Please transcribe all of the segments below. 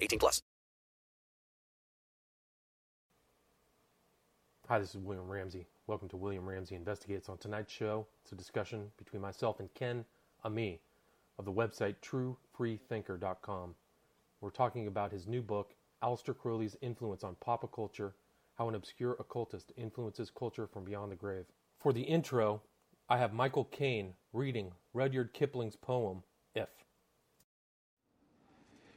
18 plus. Hi, this is William Ramsey. Welcome to William Ramsey Investigates. On tonight's show, it's a discussion between myself and Ken Ammi of the website TrueFreeThinker.com. We're talking about his new book, Aleister Crowley's Influence on Pop Culture how an obscure occultist influences culture from beyond the grave. For the intro, I have Michael Caine reading Rudyard Kipling's poem,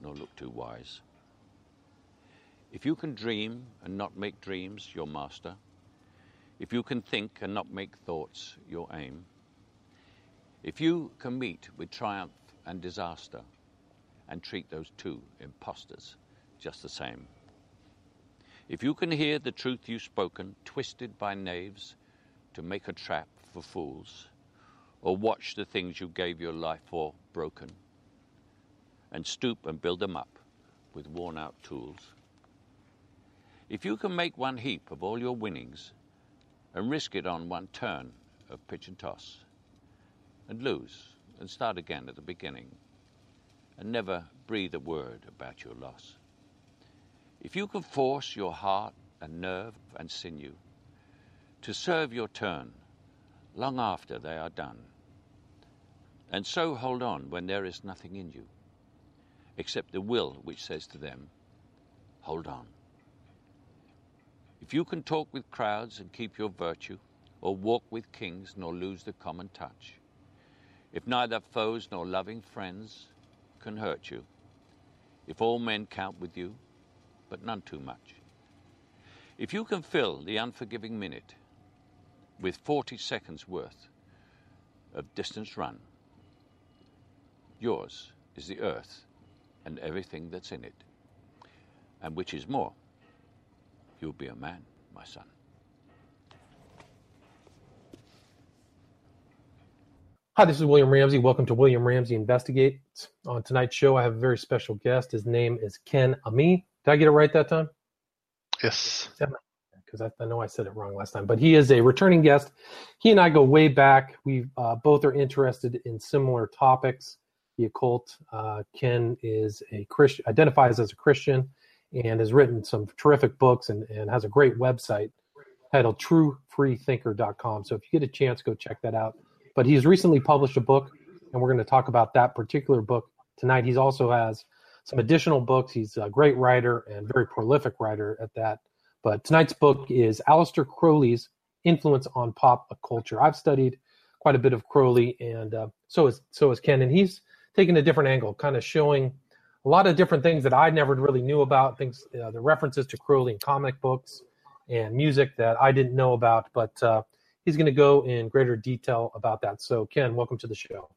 nor look too wise. If you can dream and not make dreams your master, if you can think and not make thoughts your aim, if you can meet with triumph and disaster and treat those two impostors just the same, if you can hear the truth you've spoken, twisted by knaves to make a trap for fools, or watch the things you gave your life for broken, and stoop and build them up with worn out tools, if you can make one heap of all your winnings and risk it on one turn of pitch and toss, and lose and start again at the beginning, and never breathe a word about your loss. If you can force your heart and nerve and sinew to serve your turn long after they are done, and so hold on when there is nothing in you except the will which says to them, Hold on. If you can talk with crowds and keep your virtue, or walk with kings nor lose the common touch, if neither foes nor loving friends can hurt you, if all men count with you, but none too much. If you can fill the unforgiving minute with 40 seconds worth of distance run, yours is the earth and everything that's in it. And which is more, you'll be a man, my son. Hi, this is William Ramsey. Welcome to William Ramsey Investigates. On tonight's show, I have a very special guest. His name is Ken Ammi. Did I get it right that time? Yes. Because I, I, know I said it wrong last time, but he is a returning guest. He and I go way back. We uh, both are interested in similar topics. The occult. Uh, Ken is a Christian, identifies as a Christian, and has written some terrific books and, and has a great website titled TrueFreeThinker.com. So if you get a chance, go check that out. But he's recently published a book, and we're going to talk about that particular book tonight. He also has some additional books. He's a great writer and very prolific writer at that. But tonight's book is Aleister Crowley's Influence on Pop Culture. I've studied quite a bit of Crowley, and uh, so is so is Ken, and he's taken a different angle, kind of showing a lot of different things that I never really knew about. Things, uh, the references to Crowley in comic books and music that I didn't know about, but uh, he's going to go in greater detail about that. So, Ken, welcome to the show.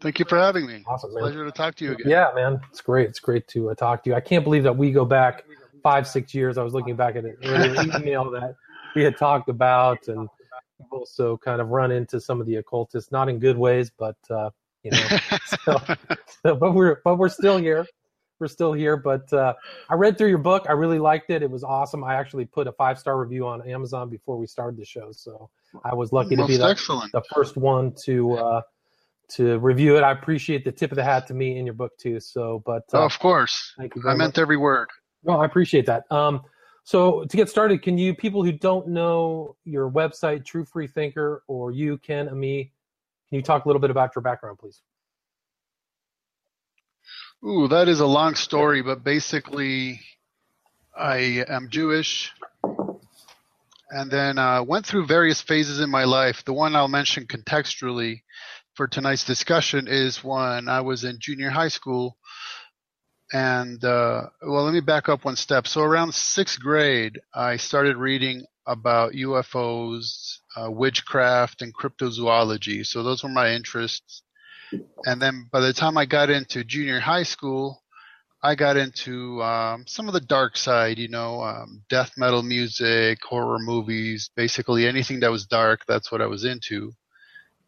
Thank you for having me. Awesome, man. Pleasure to talk to you again. Yeah, man. It's great. It's great to uh, talk to you. I can't believe that we go back five, six years. I was looking back at an email that we had talked about, and also kind of run into some of the occultists, not in good ways, but uh, you know. so, so, but we're but we're still here. we're still here. But uh, I read through your book. I really liked it. It was awesome. I actually put a five star review on Amazon before we started the show, so I was lucky to be the, the first one to uh, to review it. I appreciate the tip of the hat to me in your book too. So, but uh, Oh, of course. thank you I meant much. every word. No, I appreciate that. Um, so to get started, can you people who don't know your website, True Free Thinker, or you, Ken, Ammi, can you talk a little bit about your background, please? Ooh, that is a long story, but basically, I am Jewish, and then uh, went through various phases in my life. The one I'll mention contextually for tonight's discussion is when I was in junior high school. And uh, well, let me back up one step. So around sixth grade, I started reading about UFOs, uh, witchcraft, and cryptozoology. So those were my interests. And then by the time I got into junior high school, I got into um, some of the dark side, you know, um, death metal music, horror movies, basically anything that was dark. That's what I was into.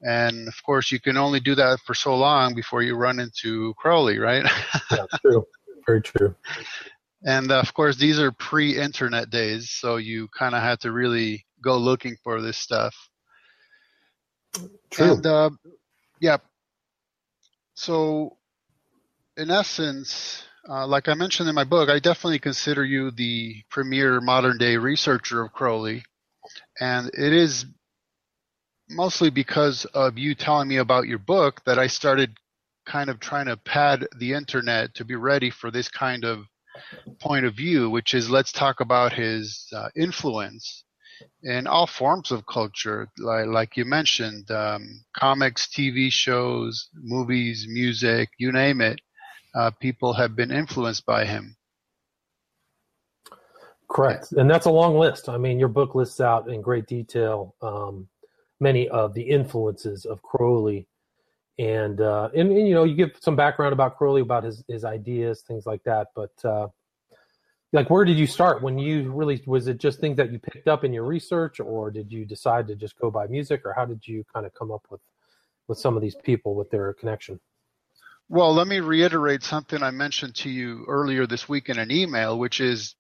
And of course, you can only do that for so long before you run into Crowley, right? Yeah, true. Very true. And uh, of course, these are pre-internet days, so you kind of had to really go looking for this stuff. True. And uh, yeah, so in essence, uh, like I mentioned in my book, I definitely consider you the premier modern day researcher of Crowley, and it is mostly because of you telling me about your book that I started kind of trying to pad the internet to be ready for this kind of point of view, which is let's talk about his uh, influence in all forms of culture, like, like you mentioned, um, comics, TV shows, movies, music, you name it. Uh, people have been influenced by him. Correct. And that's a long list. I mean, your book lists out in great detail um, many of the influences of Crowley. And, uh, and, and, you know, you give some background about Crowley, about his, his ideas, things like that. But, uh, like, where did you start when you really, was it just things that you picked up in your research or did you decide to just go by music or how did you kind of come up with, with some of these people with their connection? Well, let me reiterate something I mentioned to you earlier this week in an email, which is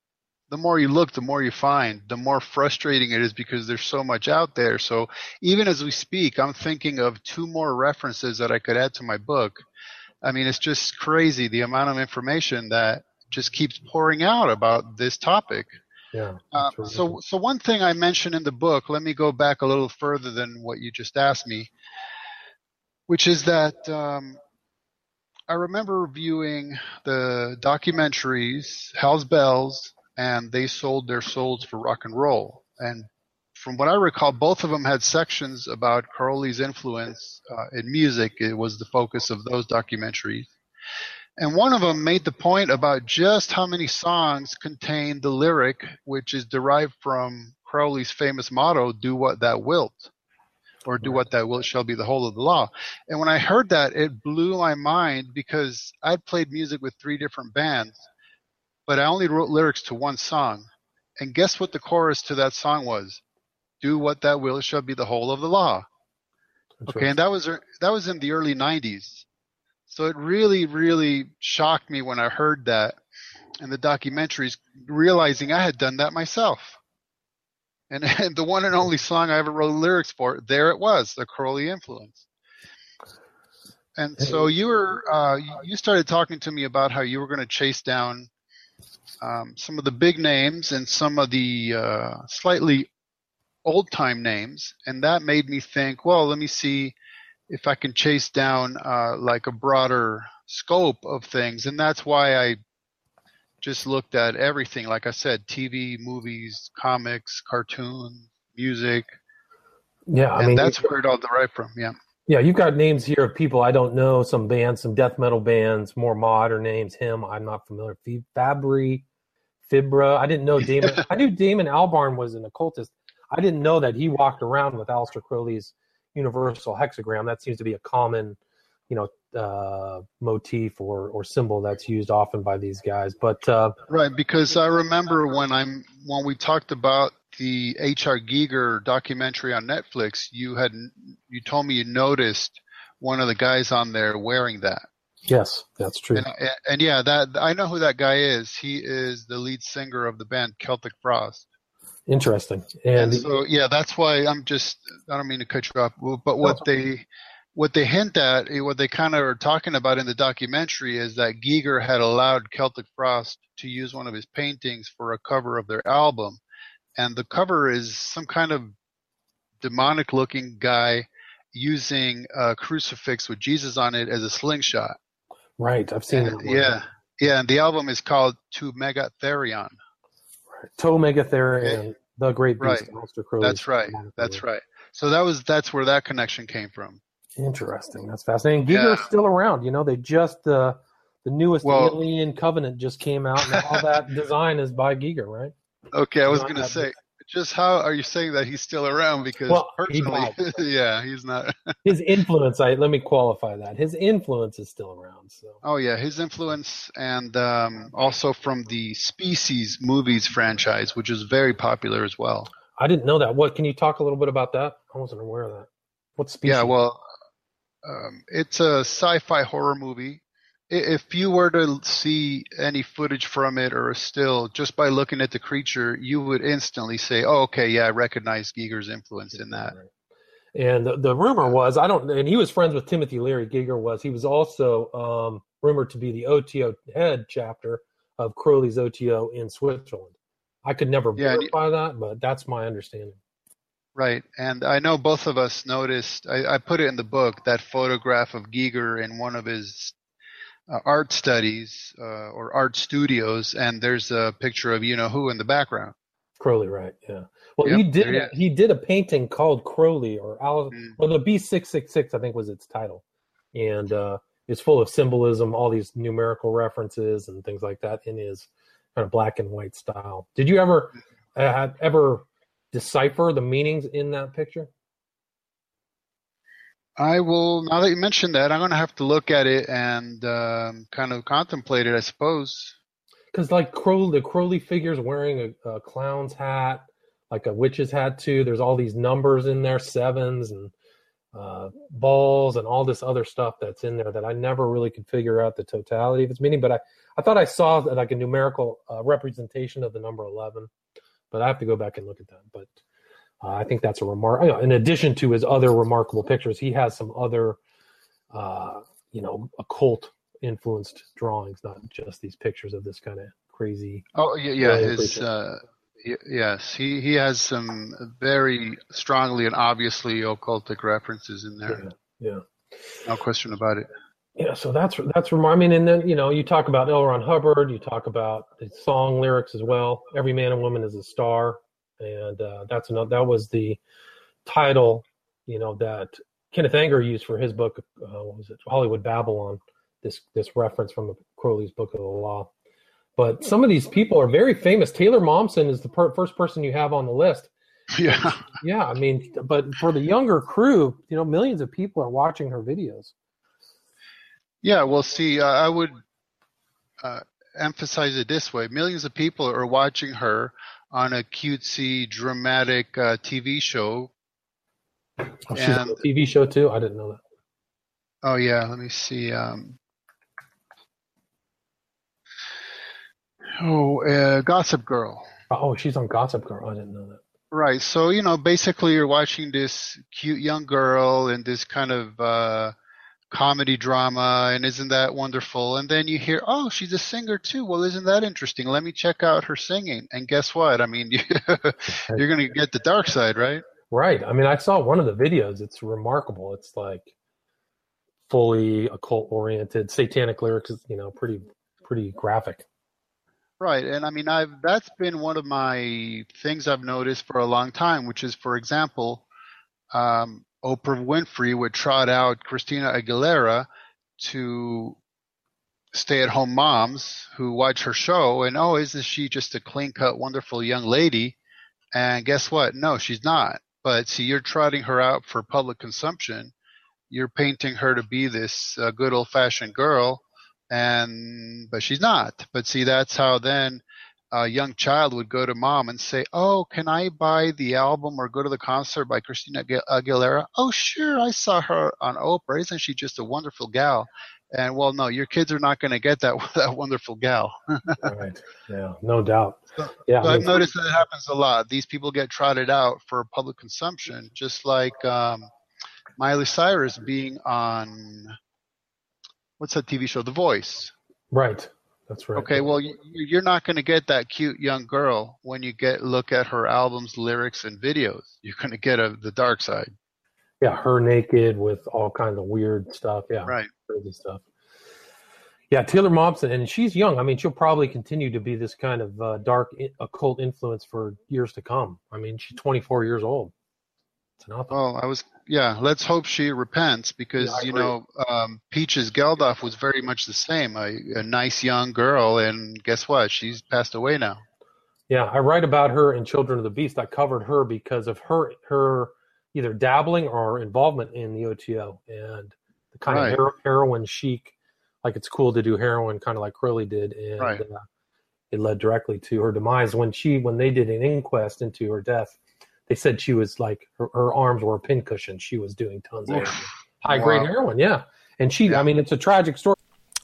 the more you look, the more you find, the more frustrating it is because there's so much out there. So even as we speak, I'm thinking of two more references that I could add to my book. I mean, it's just crazy the amount of information that just keeps pouring out about this topic. Yeah. Uh, so, so one thing I mentioned in the book, let me go back a little further than what you just asked me, which is that um, I remember viewing the documentaries, Hell's Bells, and They Sold Their Souls for Rock and Roll. And from what I recall, both of them had sections about Crowley's influence uh, in music. It was the focus of those documentaries. And one of them made the point about just how many songs contain the lyric, which is derived from Crowley's famous motto, do what thou wilt, or do what thou wilt shall be the whole of the law. And when I heard that, it blew my mind because I'd played music with three different bands, but I only wrote lyrics to one song. And guess what the chorus to that song was? Do what thou wilt shall be the whole of the law. Okay, and that was that was in the early 90s. So it really, really shocked me when I heard that in the documentaries, realizing I had done that myself. And, and the one and only song I ever wrote lyrics for, there it was, the Crowley influence. And so you were, uh, you started talking to me about how you were going to chase down um, some of the big names and some of the uh, slightly old time names, and that made me think, well, let me see if I can chase down uh, like a broader scope of things, and that's why I just looked at everything. Like I said, TV, movies, comics, cartoons, music. Yeah, I and mean that's where it all derived from. Yeah. Yeah, you've got names here of people I don't know, some bands, some death metal bands, more modern names. Him, I'm not familiar. Fabri, Fibra. I didn't know Damon. I knew Damon Albarn was an occultist. I didn't know that he walked around with Aleister Crowley's universal hexagram. That seems to be a common, you know, uh, motif or or symbol that's used often by these guys. But uh, right, because I remember when I'm when we talked about the H.R. Giger documentary on Netflix, you had you told me you noticed one of the guys on there wearing that. Yes, that's true. And, and, yeah, that I know who that guy is. He is the lead singer of the band Celtic Frost. Interesting. And, And, so yeah, that's why I'm just I don't mean to cut you off, but what they what they hint at, eh, what they kind of are talking about in the documentary is that Giger had allowed Celtic Frost to use one of his paintings for a cover of their album, and the cover is some kind of demonic looking guy using a crucifix with Jesus on it as a slingshot. Right, I've seen And- that. one. yeah, yeah, and the album is called To Megatherion. To Megatherion, the great beast, Right. Monster Crowley. That's right. That's right. So that was that's where that connection came from. Interesting. That's fascinating. Giger's Yeah. still around. You know, they just uh, the newest Well- Alien Covenant just came out, and all that design is by Giger, right? Okay, I was going to say, just how are you saying that he's still around? Because Well, he personally, yeah, he's not. His influence. I let me qualify that. His influence is still around. So Oh yeah, his influence, and um, also from the Species movies franchise, which is very popular as well. I didn't know that. What can you talk a little bit about that? I wasn't aware of that. What species? Yeah, well, um, it's a sci-fi horror movie. If you were to see any footage from it or a still, just by looking at the creature, you would instantly say, "Oh, okay, yeah, I recognize Giger's influence in that." And the, the rumor was, I don't, and he was friends with Timothy Leary. Giger was. He was also um, rumored to be the OTO head chapter of Crowley's OTO in Switzerland. I could never Yeah, verify that, but that's my understanding. Right, and I know both of us noticed. I, I put it in the book that photograph of Giger in one of his uh, art studies uh, or art studios, and there's a picture of you know who in the background. Crowley, right? Yeah. Well, Yep, he did. there he He did a painting called Crowley, or Alice, Mm. well, the B six six six, I think was its title, and uh, it's full of symbolism, all these numerical references and things like that in his kind of black and white style. Did you ever uh, ever decipher the meanings in that picture? I will now that you mentioned that, I'm going to have to look at it and um, kind of contemplate it, I suppose. Because like Crowley, the Crowley figure's wearing a, a clown's hat, like a witch's hat too. There's all these numbers in there, sevens and uh, balls and all this other stuff that's in there that I never really could figure out the totality of its meaning. But I, I thought I saw like a numerical uh, representation of the number 11, but I have to go back and look at that. But uh, I think that's a remark. You know, in addition to his other remarkable pictures, he has some other, uh, you know, occult influenced drawings, not just these pictures of this kind of crazy. Oh yeah, yeah. His uh, y- yes, he he has some very strongly and obviously occultic references in there. yeah. No question about it. Yeah, so that's that's I mean, and then you know, you talk about L. Ron Hubbard, you talk about the song lyrics as well. Every man and woman is a star, and uh, that's another. That was the title, you know, that Kenneth Anger used for his book. Uh, what was it? Hollywood Babylon. This this reference from Crowley's Book of the Law. But some of these people are very famous. Taylor Momsen is the per- first person you have on the list. Yeah. Yeah, I mean, but for the younger crew, you know, millions of people are watching her videos. Yeah, well, see, uh, I would uh, emphasize it this way: millions of people are watching her on a cutesy, dramatic uh, TV show. Oh, she's on a TV show too. I didn't know that. Oh yeah, let me see. Um, oh, uh, Gossip Girl. Oh, she's on Gossip Girl. I didn't know that. Right. So, you know, basically you're watching this cute young girl in this kind of uh comedy drama and isn't that wonderful? And then you hear, "Oh, she's a singer too." Well, isn't that interesting? Let me check out her singing. And guess what? I mean, you, you're going to get the dark side, right? Right. I mean, I saw one of the videos. It's remarkable. It's like fully occult oriented, satanic lyrics. You know, pretty pretty graphic. Right. And I mean, I've that's been one of my things I've noticed for a long time, which is, for example, um, Oprah Winfrey would trot out Christina Aguilera to stay-at-home moms who watch her show and oh, isn't she just a clean-cut, wonderful young lady? And guess what? No, she's not. But see, you're trotting her out for public consumption. You're painting her to be this uh, good old-fashioned girl, and but she's not. But see, that's how then a young child would go to mom and say, "Oh, can I buy the album or go to the concert by Christina Agu- Aguilera?" "Oh, sure, I saw her on Oprah. Isn't she just a wonderful gal?" And well, no, your kids are not going to get that that wonderful gal. right. Yeah. No doubt. Yeah. So I I've noticed that it happens a lot. These people get trotted out for public consumption, just like um, Miley Cyrus being on what's that TV show, The Voice. right. That's right. Okay, well, you, you're not going to get that cute young girl when you get look at her albums, lyrics, and videos. You're going to get a, the dark side. Yeah. Her naked with all kinds of weird stuff. Yeah. Right. Crazy stuff. Yeah. Taylor Momsen, and she's young. I mean, she'll probably continue to be this kind of uh, dark occult influence for years to come. I mean, she's 24 years old. It's nothing. Well, I was, yeah. Let's hope she repents because Yeah, you know um, Peaches Geldof was very much the same, a, a nice young girl, and guess what? She's passed away now. Yeah, I write about her in Children of the Beast. I covered her because of her her either dabbling or involvement in the OTO and the kind Right. of hero- heroin chic, like it's cool to do heroin, kind of like Crowley did, and Right. uh, it led directly to her demise. When she when they did an inquest into her death, they said she was like her, her arms were a pincushion. She was doing tons of high grade Wow. heroin. Yeah, and she, I mean, it's a tragic story.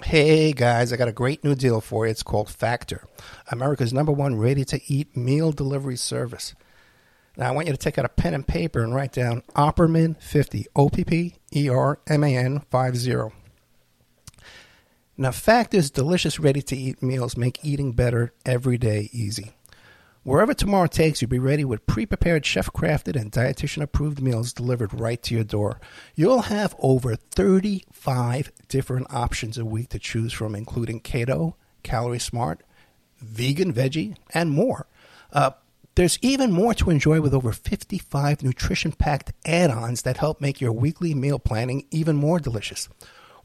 Hey guys, I got a great new deal for you. It's called Factor, America's number one ready to eat meal delivery service. Now, I want you to take out a pen and paper and write down Opperman 50, O P P E R M A N 50. Now, Factor's delicious ready to eat meals make eating better every day easy. Wherever tomorrow takes you, be ready with pre prepared, chef crafted, and dietitian approved meals delivered right to your door. You'll have over 35 different options a week to choose from, including keto, calorie smart, vegan, veggie, and more. Uh, there's even more to enjoy with over 55 nutrition packed add ons that help make your weekly meal planning even more delicious.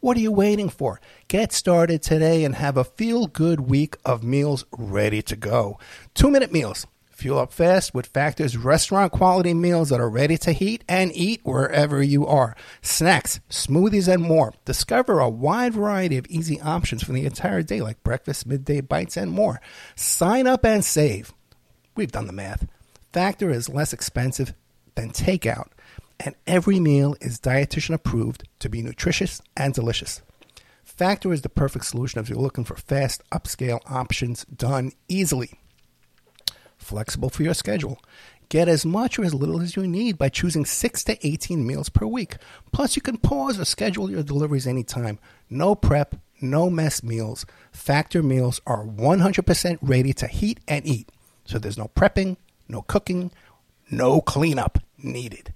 What are you waiting for? Get started today and have a feel good week of meals ready to go. Two minute meals. Fuel up fast with Factor's restaurant quality meals that are ready to heat and eat wherever you are. Snacks, smoothies, and more. Discover a wide variety of easy options for the entire day, like breakfast, midday bites, and more. Sign up and save. We've done the math. Factor is less expensive than takeout, and every meal is dietitian approved to be nutritious and delicious. Factor is the perfect solution if you're looking for fast, upscale options done easily. Flexible for your schedule. Get as much or as little as you need by choosing 6 to 18 meals per week. Plus, you can pause or schedule your deliveries anytime. No prep, no mess meals. Factor meals are 100% ready to heat and eat. So there's no prepping, no cooking, no cleanup needed.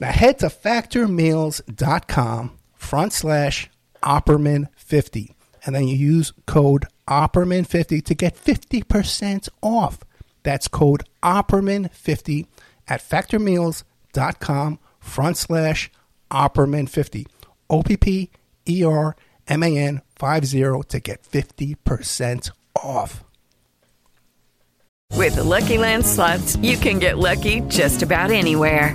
Now head to factormeals.com front slash Opperman50 and then you use code Opperman50 to get 50% off. That's code Opperman50 at factormeals.com front slash Opperman50. O P P E R M A N 50 to get 50% off. With the Lucky Land slots, you can get lucky just about anywhere.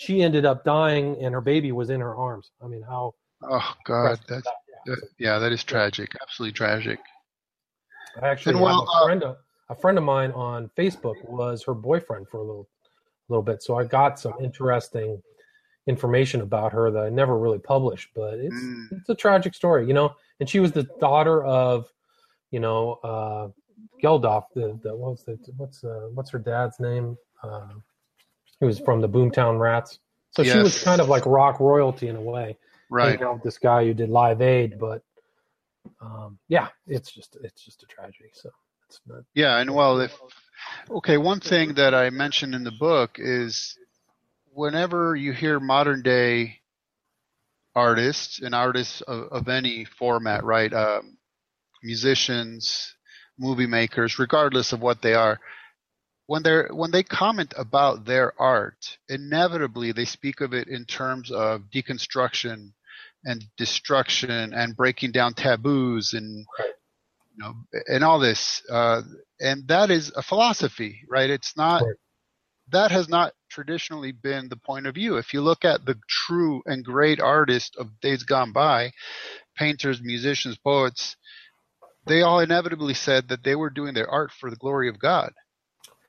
she ended up dying and her baby was in her arms. I mean, how Oh God, that's that, yeah, that is tragic. Absolutely tragic. I actually have a friend of, a friend of mine on Facebook was her boyfriend for a little little bit, so I got some interesting information about her that I never really published. But it's Mm. it's a tragic story, you know. And she was the daughter of, you know, uh, Geldof. The, the what's the what's uh, what's her dad's name? Uh, he was from the Boomtown Rats. So she was kind of like rock royalty in a way. Right. Out with this guy who did Live Aid, but um, yeah, it's just it's just a tragedy. So it's not. Yeah, and well, if okay, one thing that I mentioned in the book is whenever you hear modern day artists and artists of, of any format, right? Um, musicians, movie makers, regardless of what they are, when they're when they comment about their art, inevitably they speak of it in terms of deconstruction and destruction and breaking down taboos and you know, and all this, uh, and that is a philosophy, right? It's not. That has not traditionally been the point of view. If you look at the true and great artists of days gone by, painters, musicians, poets, they all inevitably said that they were doing their art for the glory of God.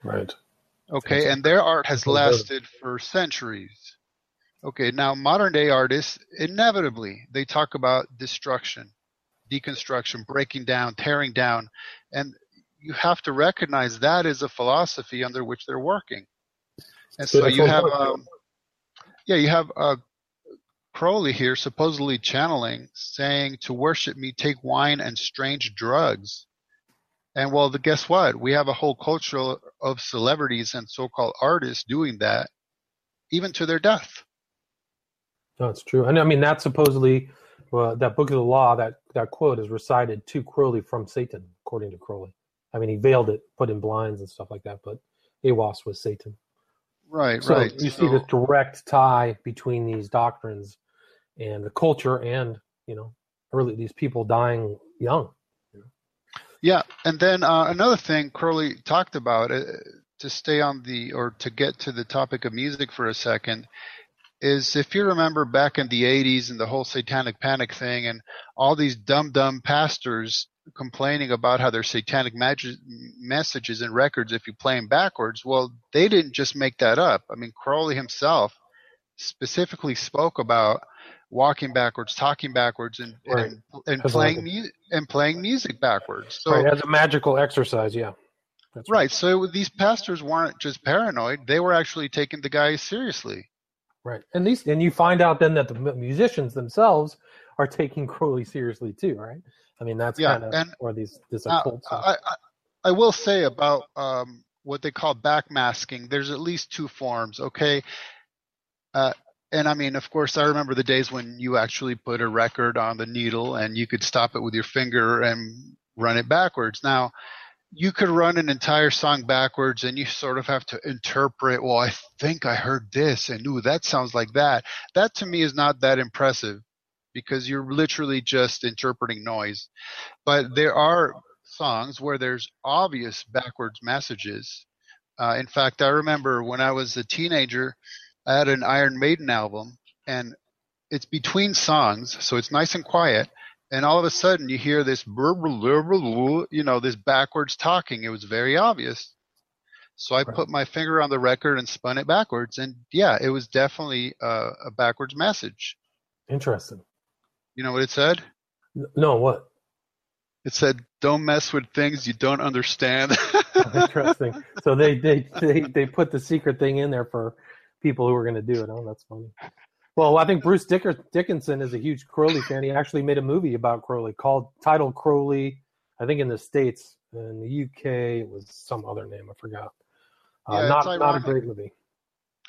Right. Okay, and their art has lasted for centuries. Okay, now modern day artists inevitably they talk about destruction, deconstruction, breaking down, tearing down, and you have to recognize that is a philosophy under which they're working. And so you have, um, yeah, you have uh, Crowley here supposedly channeling, saying, "To worship me, take wine and strange drugs." And well, the, guess what? We have a whole culture of celebrities and so-called artists doing that, even to their death. No, it's true. And I mean, that supposedly, uh, that book of the law, that, that quote is recited to Crowley from Satan, according to Crowley. I mean, he veiled it, put in blinds and stuff like that, but Aiwass was Satan. Right, so right. You so, see this direct tie between these doctrines and the culture and, you know, early these people dying young. Yeah, and then uh, another thing Crowley talked about uh, to stay on the or to get to the topic of music for a second is if you remember back in the 80s and the whole satanic panic thing and all these dumb dumb pastors complaining about how their satanic mag- messages and records if you play them backwards well they didn't just make that up. I mean crowley himself specifically spoke about walking backwards, talking backwards, and Right. and, and playing like- mu- and playing music backwards. So right, as a magical exercise, yeah. That's right. So these pastors weren't just paranoid; they were actually taking the guy seriously. Right, and these and you find out then that the musicians themselves are taking Crowley seriously too, right? I mean, that's Yeah, kind of and- or these this occult. stuff. I, I I will say about um, what they call backmasking. There's at least two forms. Okay. Uh, and I mean, of course, I remember the days when you actually put a record on the needle and you could stop it with your finger and run it backwards. Now, you could run an entire song backwards and you sort of have to interpret, well, I think I heard this and ooh, that sounds like that. That to me is not that impressive because you're literally just interpreting noise. But there are songs where there's obvious backwards messages. Uh, in fact, I remember when I was a teenager, I had an Iron Maiden album, and it's between songs, so it's nice and quiet. And all of a sudden, you hear this, you know, this backwards talking. It was very obvious. So I put my finger on the record and spun it backwards, and yeah, it was definitely uh, a backwards message. Interesting. You know what it said? No, what? It said, "Don't mess with things you don't understand." Interesting. so they, they they they put the secret thing in there for people who are going to do it. Oh, that's funny. Well, I think Bruce Dicker, Dickinson is a huge Crowley fan. He actually made a movie about Crowley called titled Crowley. I think in the states, in the UK, it was some other name. I forgot. Uh, Yeah, not not a great movie.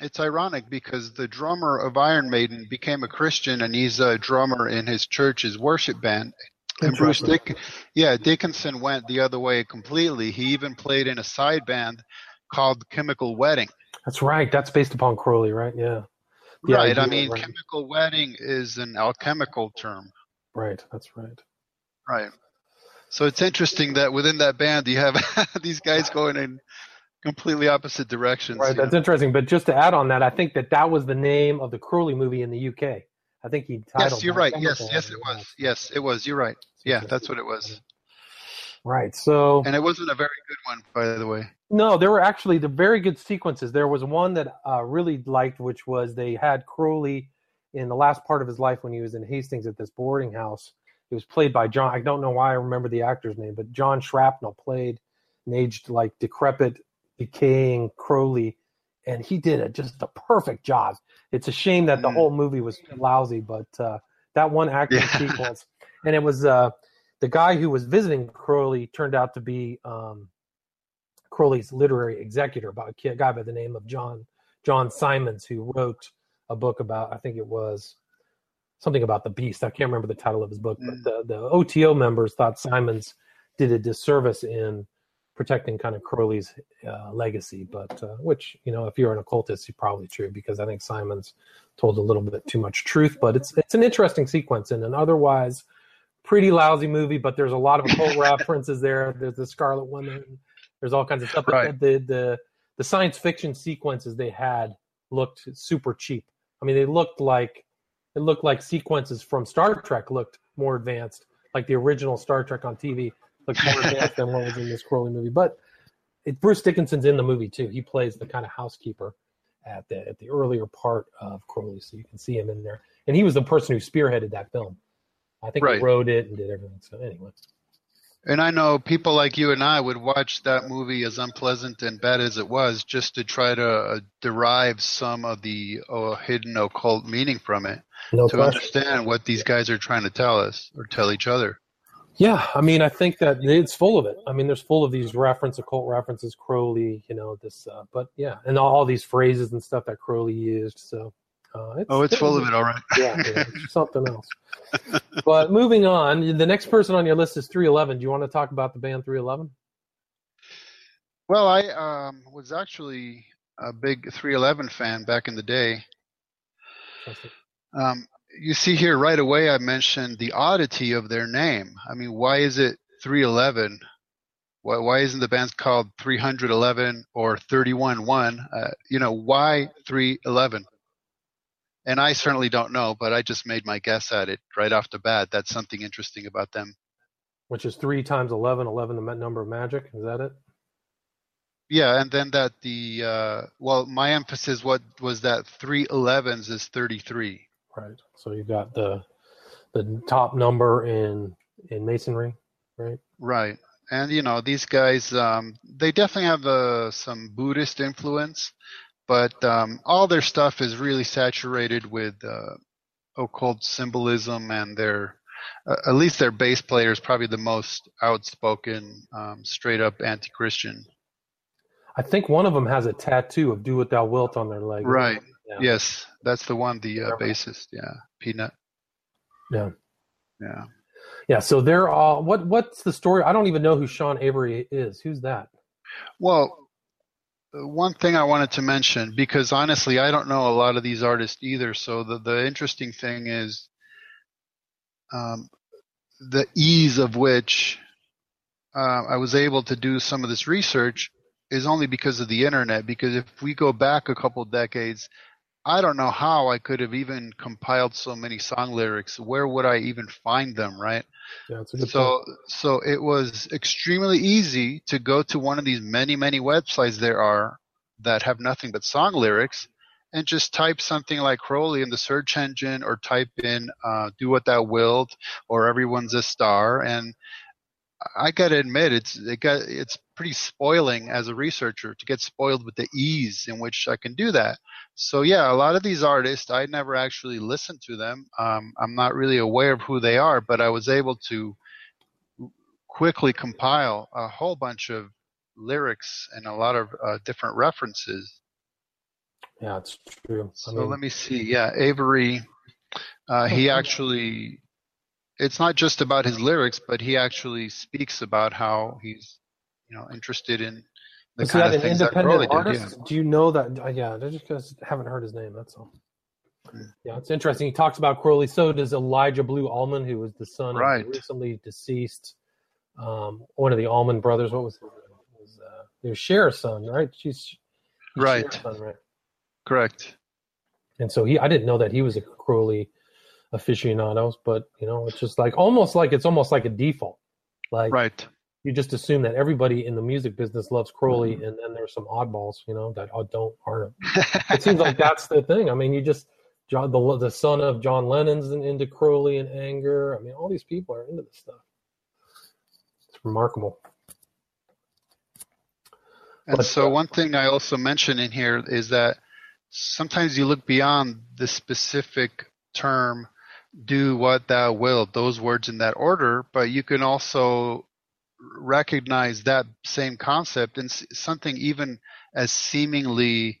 it's ironic because the drummer of Iron Maiden became a Christian and he's a drummer in his church's worship band. And Bruce Dick, yeah, Dickinson went the other way completely. He even played in a side band called Chemical Wedding. That's right. That's based upon Crowley, right? Yeah. Yeah, right. I do, mean, right. chemical wedding is an alchemical term. Right. That's right. Right. So it's interesting that within that band you have these guys going in completely opposite directions. Right. That's know? interesting. But just to add on that, I think that that was the name of the Crowley movie in the UK. I think he titled. Yes, you're right. Yes, yes, it was. Yes, it was. You're right. Yeah, that's what it was. Right. So And it wasn't a very good one, by the way. No, there were actually the very good sequences. There was one that I really liked, which was they had Crowley in the last part of his life when he was in Hastings at this boarding house. It was played by John. I don't know why I remember the actor's name, but John Shrapnel played an aged, like decrepit, decaying Crowley, and he did it just a perfect job. It's a shame that the whole movie was lousy, but uh, that one acting Yeah. sequence, and it was uh, the guy who was visiting Crowley turned out to be um, Crowley's literary executor, about a guy by the name of John John Symonds, who wrote a book about I think it was something about the beast. I can't remember the title of his book, but the, the OTO members thought Symonds did a disservice in protecting kind of Crowley's uh, legacy. But uh, which you know, if you're an occultist, you're probably true because I think Symonds told a little bit too much truth. But it's it's an interesting sequence and an otherwise pretty lousy movie, but there's a lot of occult references there. There's the Scarlet Woman. There's all kinds of stuff. Right. The, the the science fiction sequences they had looked super cheap. I mean, they looked like it looked like sequences from Star Trek looked more advanced, like the original Star Trek on TV looked more advanced than what was in this Crowley movie. But it, Bruce Dickinson's in the movie too. He plays the kind of housekeeper at the at the earlier part of Crowley, so you can see him in there. And he was the person who spearheaded that film. I think Right. he wrote it and did everything. So anyway, And I know people like you and I would watch that movie as unpleasant and bad as it was, just to try to uh, derive some of the uh, hidden occult meaning from it, No to question. understand what these guys are trying to tell us or tell each other. yeah, I mean, I think that it's full of it. I mean, there's full of these reference, occult references, Crowley, you know, this, uh, but yeah, and all, all these phrases and stuff that Crowley used. So, uh, it's, Oh, it's full of it, all right. yeah, yeah, something else. but moving on, the next person on your list is 311. Do you want to talk about the band 311? Well, I um, was actually a big 311 fan back in the day. Um, you see here right away, I mentioned the oddity of their name. I mean, why is it 311? Why, why isn't the band called 311 or 311? Uh, you know, why 311? And I certainly don't know, but I just made my guess at it right off the bat. That's something interesting about them. Which is three times 11, 11 the number of magic. Is that it? Yeah, and then that the uh, well, my emphasis what was that three 11s is 33. Right. So you've got the the top number in in masonry, right? Right. And you know, these guys um they definitely have uh, some Buddhist influence, but um all their stuff is really saturated with uh occult symbolism and their uh, at least their bass player is probably the most outspoken um straight up anti-Christian. I think one of them has a tattoo of "Do What Thou Wilt" on their leg. Right. Yeah. Yes, that's the one the uh, bassist, yeah. P-Nut. Yeah. Yeah. Yeah. So they're all. What What's the story? I don't even know who Sean Avery is. Who's that? Well, one thing I wanted to mention, because honestly, I don't know a lot of these artists either. So the, the interesting thing is um, the ease of which uh, I was able to do some of this research is only because of the internet. Because if we go back a couple decades, I don't know how I could have even compiled so many song lyrics. Where would I even find them, right? Yeah, a good so so it was extremely easy to go to one of these many many websites there are that have nothing but song lyrics and just type something like Crowley in the search engine or type in uh, do what thou wilt or everyone's a star and I gotta admit it's it got it's pretty spoiling as a researcher to get spoiled with the ease in which I can do that. So yeah, a lot of these artists I never actually listened to them. Um, I'm not really aware of who they are, but I was able to quickly compile a whole bunch of lyrics and a lot of uh, different references. Yeah, it's true. I So mean, let me see. Yeah, Avery. Uh, he actually. It's not just about his lyrics, but he actually speaks about how he's, you know, interested in the is kind that of an things that independent Crowley did. artist? Do you know that? Uh, yeah, I just haven't heard his name. That's all. Yeah, it's interesting. He talks about Crowley. So does Elijah Blue Allman, who was the son Right. of recently deceased um, one of the Allman brothers. What was his name? Was, uh, Cher's son, right? She's he's Right. Son, right? Correct. And so he, I didn't know that he was a Crowley aficionado, but you know, it's just like almost like it's almost like a default. Like right. You just assume that everybody in the music business loves Crowley, and then there's some oddballs, you know, that don't aren't. it seems like that's the thing. I mean, you just John, the the son of John Lennon's into Crowley and anger. I mean, all these people are into this stuff. It's remarkable. And But, so uh, one thing I also mention in here is that sometimes you look beyond the specific term do what thou wilt, those words in that order, but you can also recognize that same concept and something even as seemingly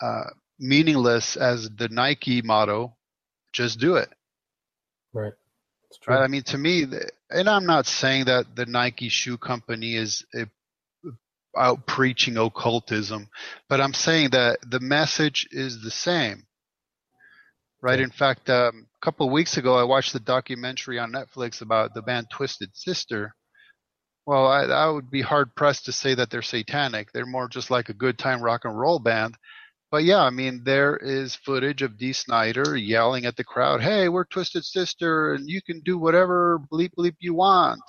uh, meaningless as the Nike motto, just do it. Right. Right. I mean, to me, and I'm not saying that the Nike shoe company is uh, out preaching occultism, but I'm saying that the message is the same. right? In fact, um, a couple of weeks ago, I watched the documentary on Netflix about the band Twisted Sister. Well, I, I would be hard pressed to say that they're satanic. They're more just like a good time rock and roll band. But yeah, I mean, there is footage of Dee Snider yelling at the crowd, "Hey, we're Twisted Sister, and you can do whatever bleep bleep you want."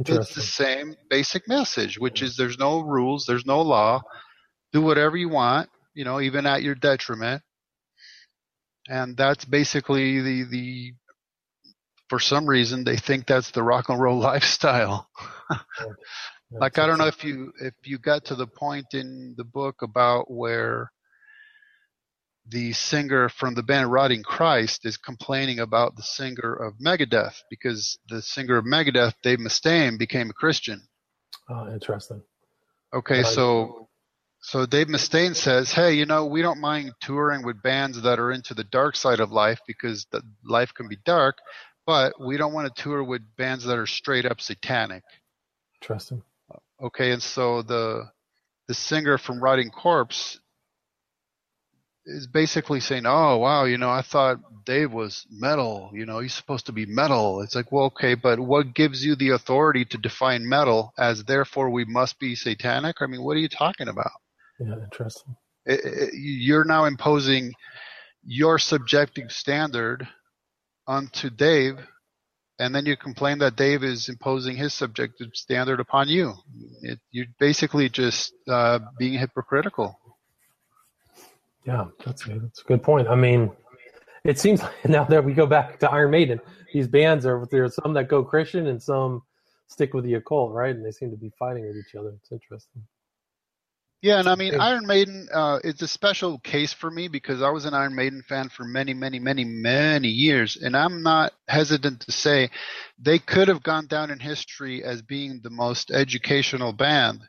It's the same basic message, which is there's no rules, there's no law. Do whatever you want, you know, even at your detriment. And that's basically the the for some reason they think that's the rock and roll lifestyle. Like I don't know if you if you got to the point in the book about where the singer from the band Rotting Christ is complaining about the singer of Megadeth because the singer of Megadeth, Dave Mustaine, became a Christian. Oh, interesting. Okay, so so Dave Mustaine says, "Hey, you know, we don't mind touring with bands that are into the dark side of life because the life can be dark, but we don't want to tour with bands that are straight up satanic." Interesting. Okay, and so the the singer from Rotting Corpse is basically saying, "Oh, wow, you know, I thought Dave was metal. You know, he's supposed to be metal." It's like, well, okay, but what gives you the authority to define metal as therefore we must be satanic? I mean, what are you talking about? Yeah, interesting. It, it, you're now imposing your subjective standard onto Dave, and then you complain that Dave is imposing his subjective standard upon you. It, you're basically just uh, being hypocritical. Yeah, that's a, that's a good point. I mean, it seems like now that we go back to Iron Maiden, these bands are there's some that go Christian and some stick with the occult, right? And they seem to be fighting with each other. It's interesting. Yeah, and I mean Iron Maiden uh, is a special case for me because I was an Iron Maiden fan for many, many, many, many years, and I'm not hesitant to say they could have gone down in history as being the most educational band.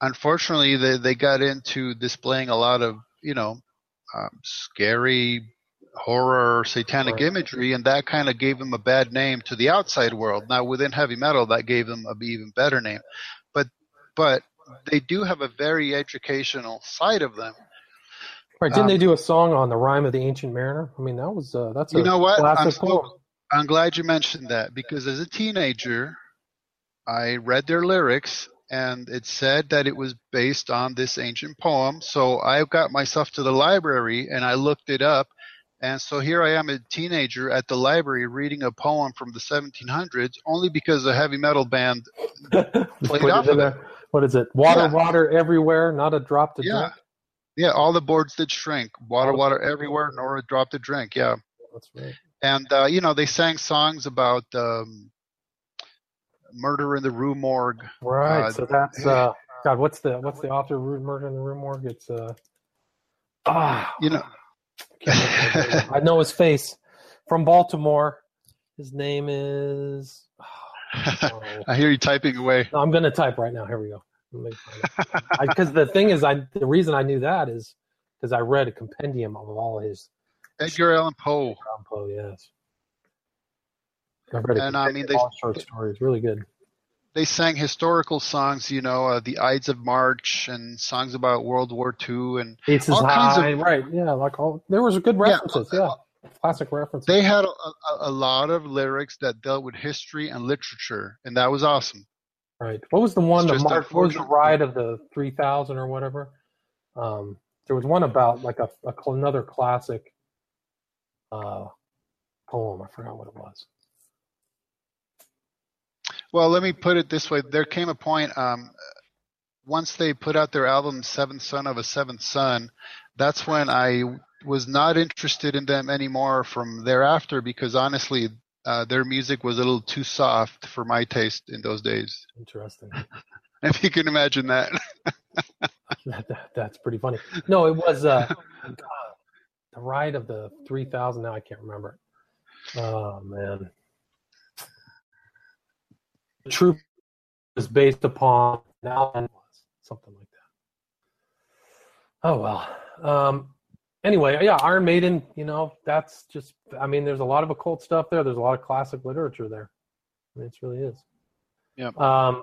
Unfortunately, they they got into displaying a lot of you know um, scary horror satanic imagery and that kind of gave them a bad name to the outside world. Now within heavy metal that gave them a even better name. But but they do have a very educational side of them Right? Didn't Um, they do a song on the rhyme of the Ancient Mariner? I mean, that was uh, that's a you know what I'm, so. I'm glad you mentioned that because as a teenager i read their lyrics and it said that it was based on this ancient poem so i got myself to the library and i looked it up and so here i am a teenager at the library reading a poem from the 1700s only because a heavy metal band played off of it there. What is it? Water, Yeah. water everywhere, not a drop to yeah drink. yeah all the boards did shrink water water everywhere nor a drop to drink yeah That's right. and uh, you know they sang songs about um, murder in the rue morgue. Right. Uh, so that's uh, God. What's the what's the author Murder in the Room Morgue? It's uh, ah, you know, can't remember his name. I know his face from Baltimore. His name is. I hear you typing away. I'm going to type right now. Here we go. Because the thing is, I the reason I knew that is because I read a compendium of all his Edgar Allan Poe. Allan Poe. Yes. I read And, I mean, they- all short stories. Really good. They sang historical songs, you know, uh, the Ides of March and songs about World War II and It's all kinds high, of. right? Yeah, like all there was good references. Yeah, classic reference. They had a, a, lot of lyrics that dealt with history and literature, and that was awesome. Right. What was the one? Just what was the ride of the three thousand or whatever? Um, there was one about like a, a another classic uh, poem. I forgot what it was. Well, let me put it this way: there came a point um, once they put out their album Seventh Son of a Seventh Son. That's when I was not interested in them anymore from thereafter because honestly, uh, their music was a little too soft for my taste in those days. Interesting. If you can imagine that. that, that- that's pretty funny. No, it was uh, God, the ride of the three thousand. Now I can't remember. it. Oh man, the truth was based upon now something like that. Oh well. Um, anyway, yeah, Iron Maiden. You know, that's just. I mean, there's a lot of occult stuff there. There's a lot of classic literature there. I mean, it really is. Yeah. Um,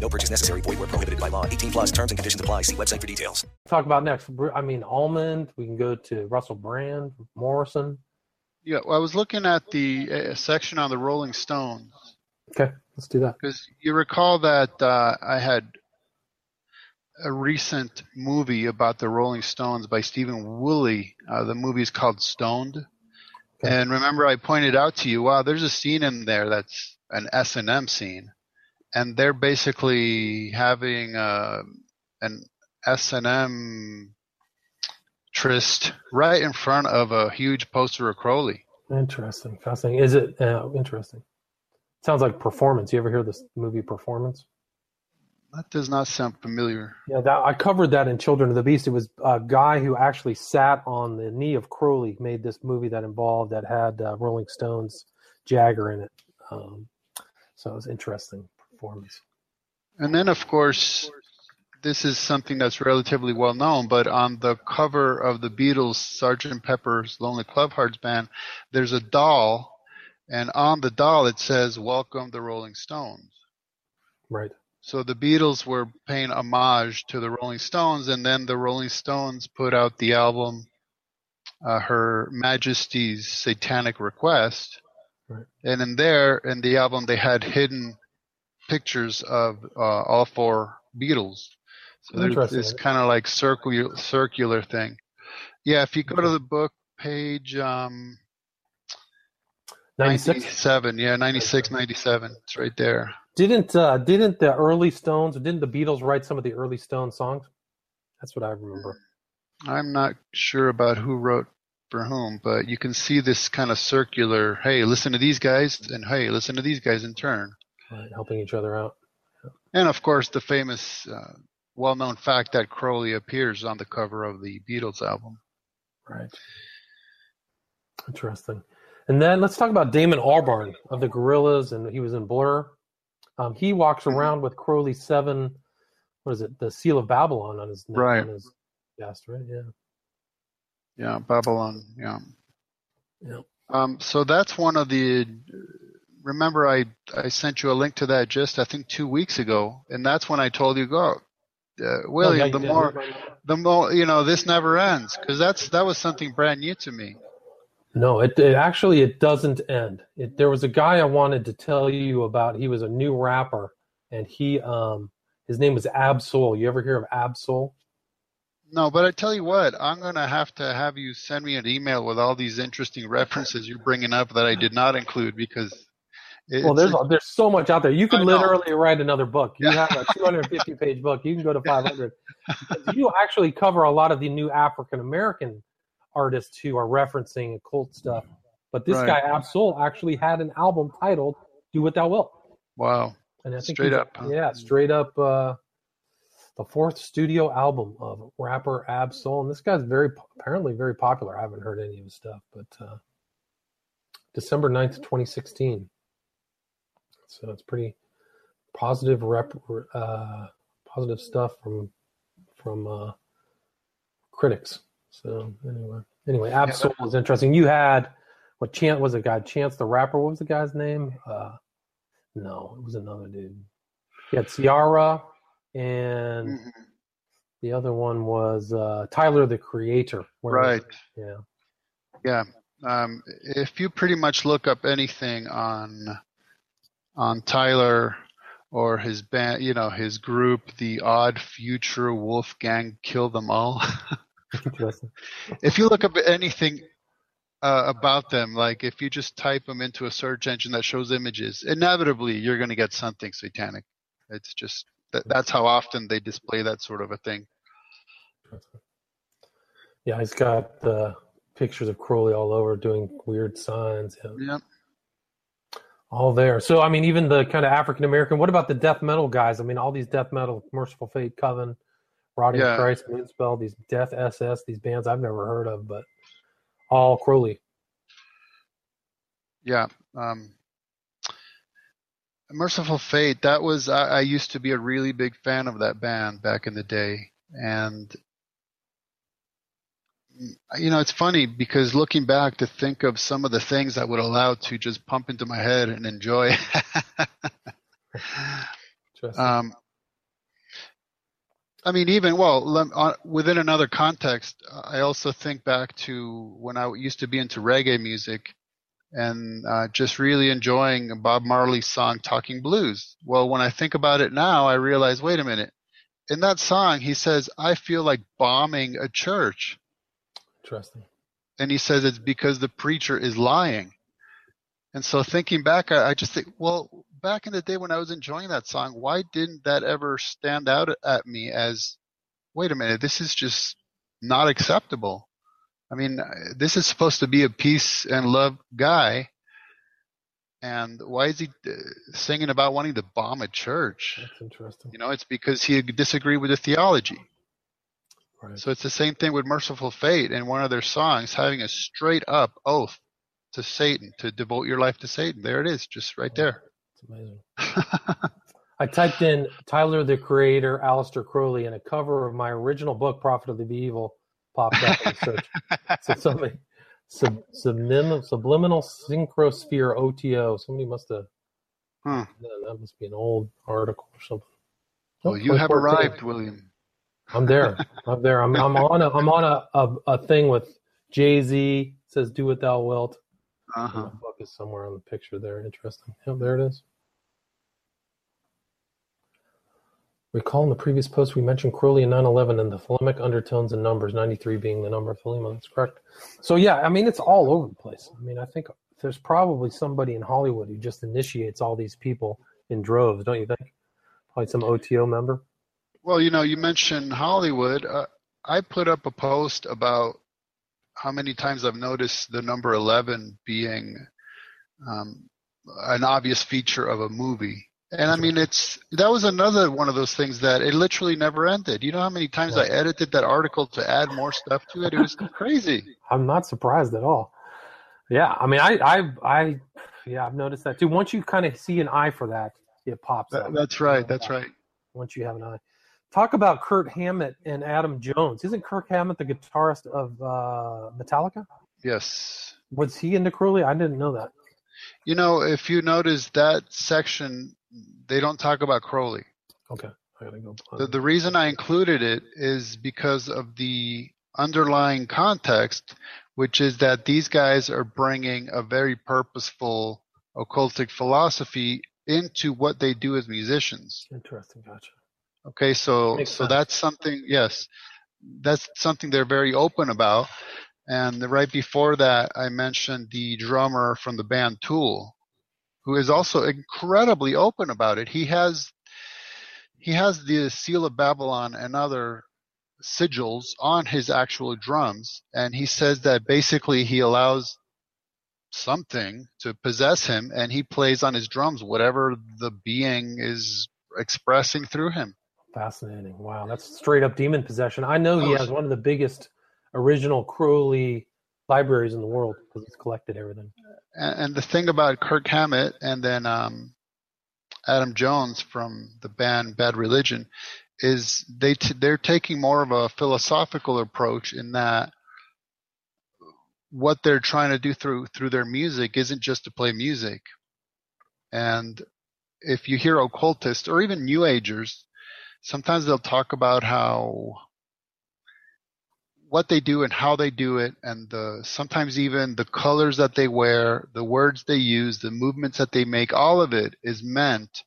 No purchase necessary. Void were prohibited by law. 18 plus terms and conditions apply. See website for details. talk about next? I mean, Almond. We can go to Russell Brand, Morrison. Yeah, well, I was looking at the uh, section on the Rolling Stones Okay, let's do that. because you recall that uh, I had a recent movie about the Rolling Stones by Stephen Woolley. Uh, the movie is called Stoned. And remember, I pointed out to you, wow, there's a scene in there that's an S and M scene, and they're basically having uh, an S and M tryst right in front of a huge poster of Crowley. Interesting, fascinating. Is it uh, interesting? Sounds like Performance. You ever hear this movie Performance? That does not sound familiar. Yeah, that, I covered that in Children of the Beast. It was a guy who actually sat on the knee of Crowley, made this movie that involved that had uh, Rolling Stones Jagger in it. Um, so it was interesting performance. And then, of course, this is something that's relatively well known, but on the cover of the Beatles' Sgt. Pepper's Lonely Club Hearts Band, there's a doll, and on the doll it says, Welcome the Rolling Stones. Right. So the Beatles were paying homage to the Rolling Stones, and then the Rolling Stones put out the album, uh, Her Majesty's Satanic Request. Right. And in there, in the album, they had hidden pictures of uh, all four Beatles. So there's this kind of like circular circular thing. Yeah, if you go to the book page um, 96? 97, yeah, 96, 97, it's right there. Didn't uh, didn't the early Stones, didn't the Beatles write some of the early Stone songs? That's what I remember. I'm not sure about who wrote for whom, but you can see this kind of circular. Hey, listen to these guys, and hey, listen to these guys in turn. Right, helping each other out. And of course, the famous, uh, well-known fact that Crowley appears on the cover of the Beatles album. Right. Interesting. And then let's talk about Damon Albarn of the Gorillaz, and he was in Blur. Um, he walks Mm-hmm. around with Crowley's seven, what is it, the Seal of Babylon on his neck, Right. on his chest, right? Yeah. Yeah, Babylon. Yeah. Yeah. Um, so that's one of the. Remember, I I sent you a link to that just I think two weeks ago, and that's when I told you go, uh, William. The more, the more you know, this never ends because that's that was something brand new to me. No, it, it actually it doesn't end. It, there was a guy I wanted to tell you about. He was a new rapper, and he um his name was Ab-Soul. You ever hear of Ab-Soul? No, but I tell you what, I'm gonna have to have you send me an email with all these interesting references you're bringing up that I did not include because. It's, Well, there's there's so much out there. You could literally write another book. You have a 250 page book. You can go to 500. You actually cover a lot of the new African American artists who are referencing occult stuff. But this Right. guy Ab-Soul actually had an album titled "Do What Thou Wilt." wow. And I think Straight up, yeah, straight up. Uh, the fourth studio album of rapper Ab-Soul, and this guy's very apparently very popular. I haven't heard any of his stuff, but uh, December 9th, 2016. So it's pretty positive rep, uh, positive stuff from from uh, critics. So anyway, anyway, Ab-Soul was interesting. You had what Chance was a guy? Chance the rapper. What was the guy's name? Uh, no, it was another dude. Yeah, Ciara, and Mm-hmm. the other one was uh, Tyler the Creator. Right. Yeah. Yeah. Um, if you pretty much look up anything on on Tyler or his band, you know, his group, the Odd Future Wolfgang Kill Them All. If you look up anything uh, about them, like if you just type them into a search engine that shows images, inevitably you're going to get something satanic. It's just that, that's how often they display that sort of a thing. Yeah, he's got uh, pictures of Crowley all over doing weird signs. Yeah. Yep. All there. So, I mean, even the kind of African American, what about the death metal guys? I mean, all these death metal, Mercyful Fate, Coven, Rotting Yeah. Christ, Moonspell, these Death SS, these bands I've never heard of, but all Crowley. Yeah. Um, Mercyful Fate, that was, I, I used to be a really big fan of that band back in the day. And, you know, it's funny because looking back to think of some of the things I would allow to just pump into my head and enjoy. um, I mean, even well, uh, within another context, I also think back to when I used to be into reggae music, and uh, just really enjoying Bob Marley's song "Talking Blues." Well, when I think about it now, I realize, wait a minute, in that song, he says, "I feel like bombing a church," Interesting. and he says it's because the preacher is lying. And so thinking back, I, I just think, well, back in the day when I was enjoying that song, why didn't that ever stand out at me as, wait a minute, this is just not acceptable. I mean, this is supposed to be a peace and love guy. And why is he uh, singing about wanting to bomb a church? That's interesting. You know, it's because he disagreed with the theology. Right. So it's the same thing with Mercyful Fate in one of their songs, having a straight up oath to Satan, to devote your life to Satan. There it is, just right there. It's amazing. I typed in Tyler the Creator, Aleister Crowley, and a cover of my original book, Prophet of the Evil, popped up in the search. so somebody, sub, subliminal, subliminal synchrosphere OTO. Somebody must have. Hmm. That must be an old article or something. Well, Oh, you have 2014. arrived, William. I'm there. I'm there. I'm, I'm on a I'm on a, a, a thing with Jay Z. Says "Do what thou wilt." Uh-huh. My book is somewhere on the picture there. Interesting. Yep, there it is. Recall in the previous post we mentioned Crowley and 9/11 and the Thelemic undertones and numbers, 93 being the number of Thelema. That's correct. So yeah, I mean it's all over the place. I mean I think there's probably somebody in Hollywood who just initiates all these people in droves, don't you think? Probably some OTO member. Well, you know, you mentioned Hollywood. Uh, I put up a post about how many times I've noticed the number 11 being um, an obvious feature of a movie. And I mean, it's that was another one of those things that it literally never ended. You know how many times I edited that article to add more stuff to it? It was crazy. I'm not surprised at all. Yeah, I mean, I, I, I, yeah, I've noticed that too. Once you kind of see an eye for that, it pops That- up. that's right. That's right. Once you have an eye. Talk about Kirk Hammett and Adam Jones. Isn't Kirk Hammett the guitarist of uh, Metallica? Yes. Was he into Crowley? I didn't know that. You know, if you notice that section, they don't talk about Crowley. Okay, I gotta go. The, the reason I included it is because of the underlying context, which is that these guys are bringing a very purposeful occultic philosophy into what they do as musicians. Interesting, gotcha. Okay, so Makes so sense. that's something. Yes, that's something they're very open about. And right before that, I mentioned the drummer from the band Tool, who is also incredibly open about it. He has he has the seal of Babylon and other sigils on his actual drums, and he says that basically he allows something to possess him, and he plays on his drums whatever the being is expressing through him. Fascinating. Wow, that's straight up demon possession. I know he has one of the biggest original Crowley libraries in the world because he's collected everything. And, and the thing about Kirk Hammett and then um, Adam Jones from the band Bad Religion is they t- they're taking more of a philosophical approach in that what they're trying to do through through their music isn't just to play music. And if you hear occultists or even New Agers, sometimes they'll talk about how what they do and how they do it and the sometimes even the colors that they wear the words they use the movements that they make all of it is meant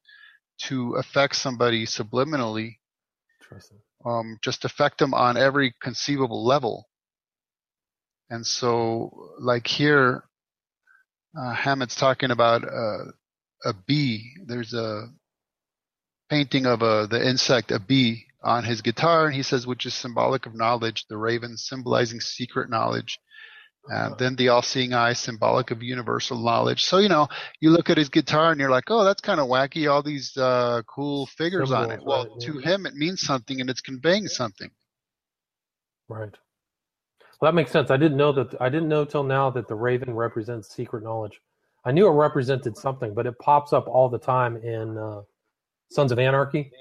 to affect somebody subliminally, um, just affect them on every conceivable level. And so, like here, uh, Hammett's talking about uh, a bee. There's a painting of a, the insect, a bee, on his guitar, and he says, which is symbolic of knowledge, the raven symbolizing secret knowledge. And then the all-seeing eye, symbolic of universal knowledge. So you know, you look at his guitar and you're like, "Oh, that's kind of wacky. All these uh, cool figures on it." Well, right, to yeah. him, it means something, and it's conveying something. Right. Well, that makes sense. I didn't know that. I didn't know till now that the raven represents secret knowledge. I knew it represented something, but it pops up all the time in uh, Sons of Anarchy,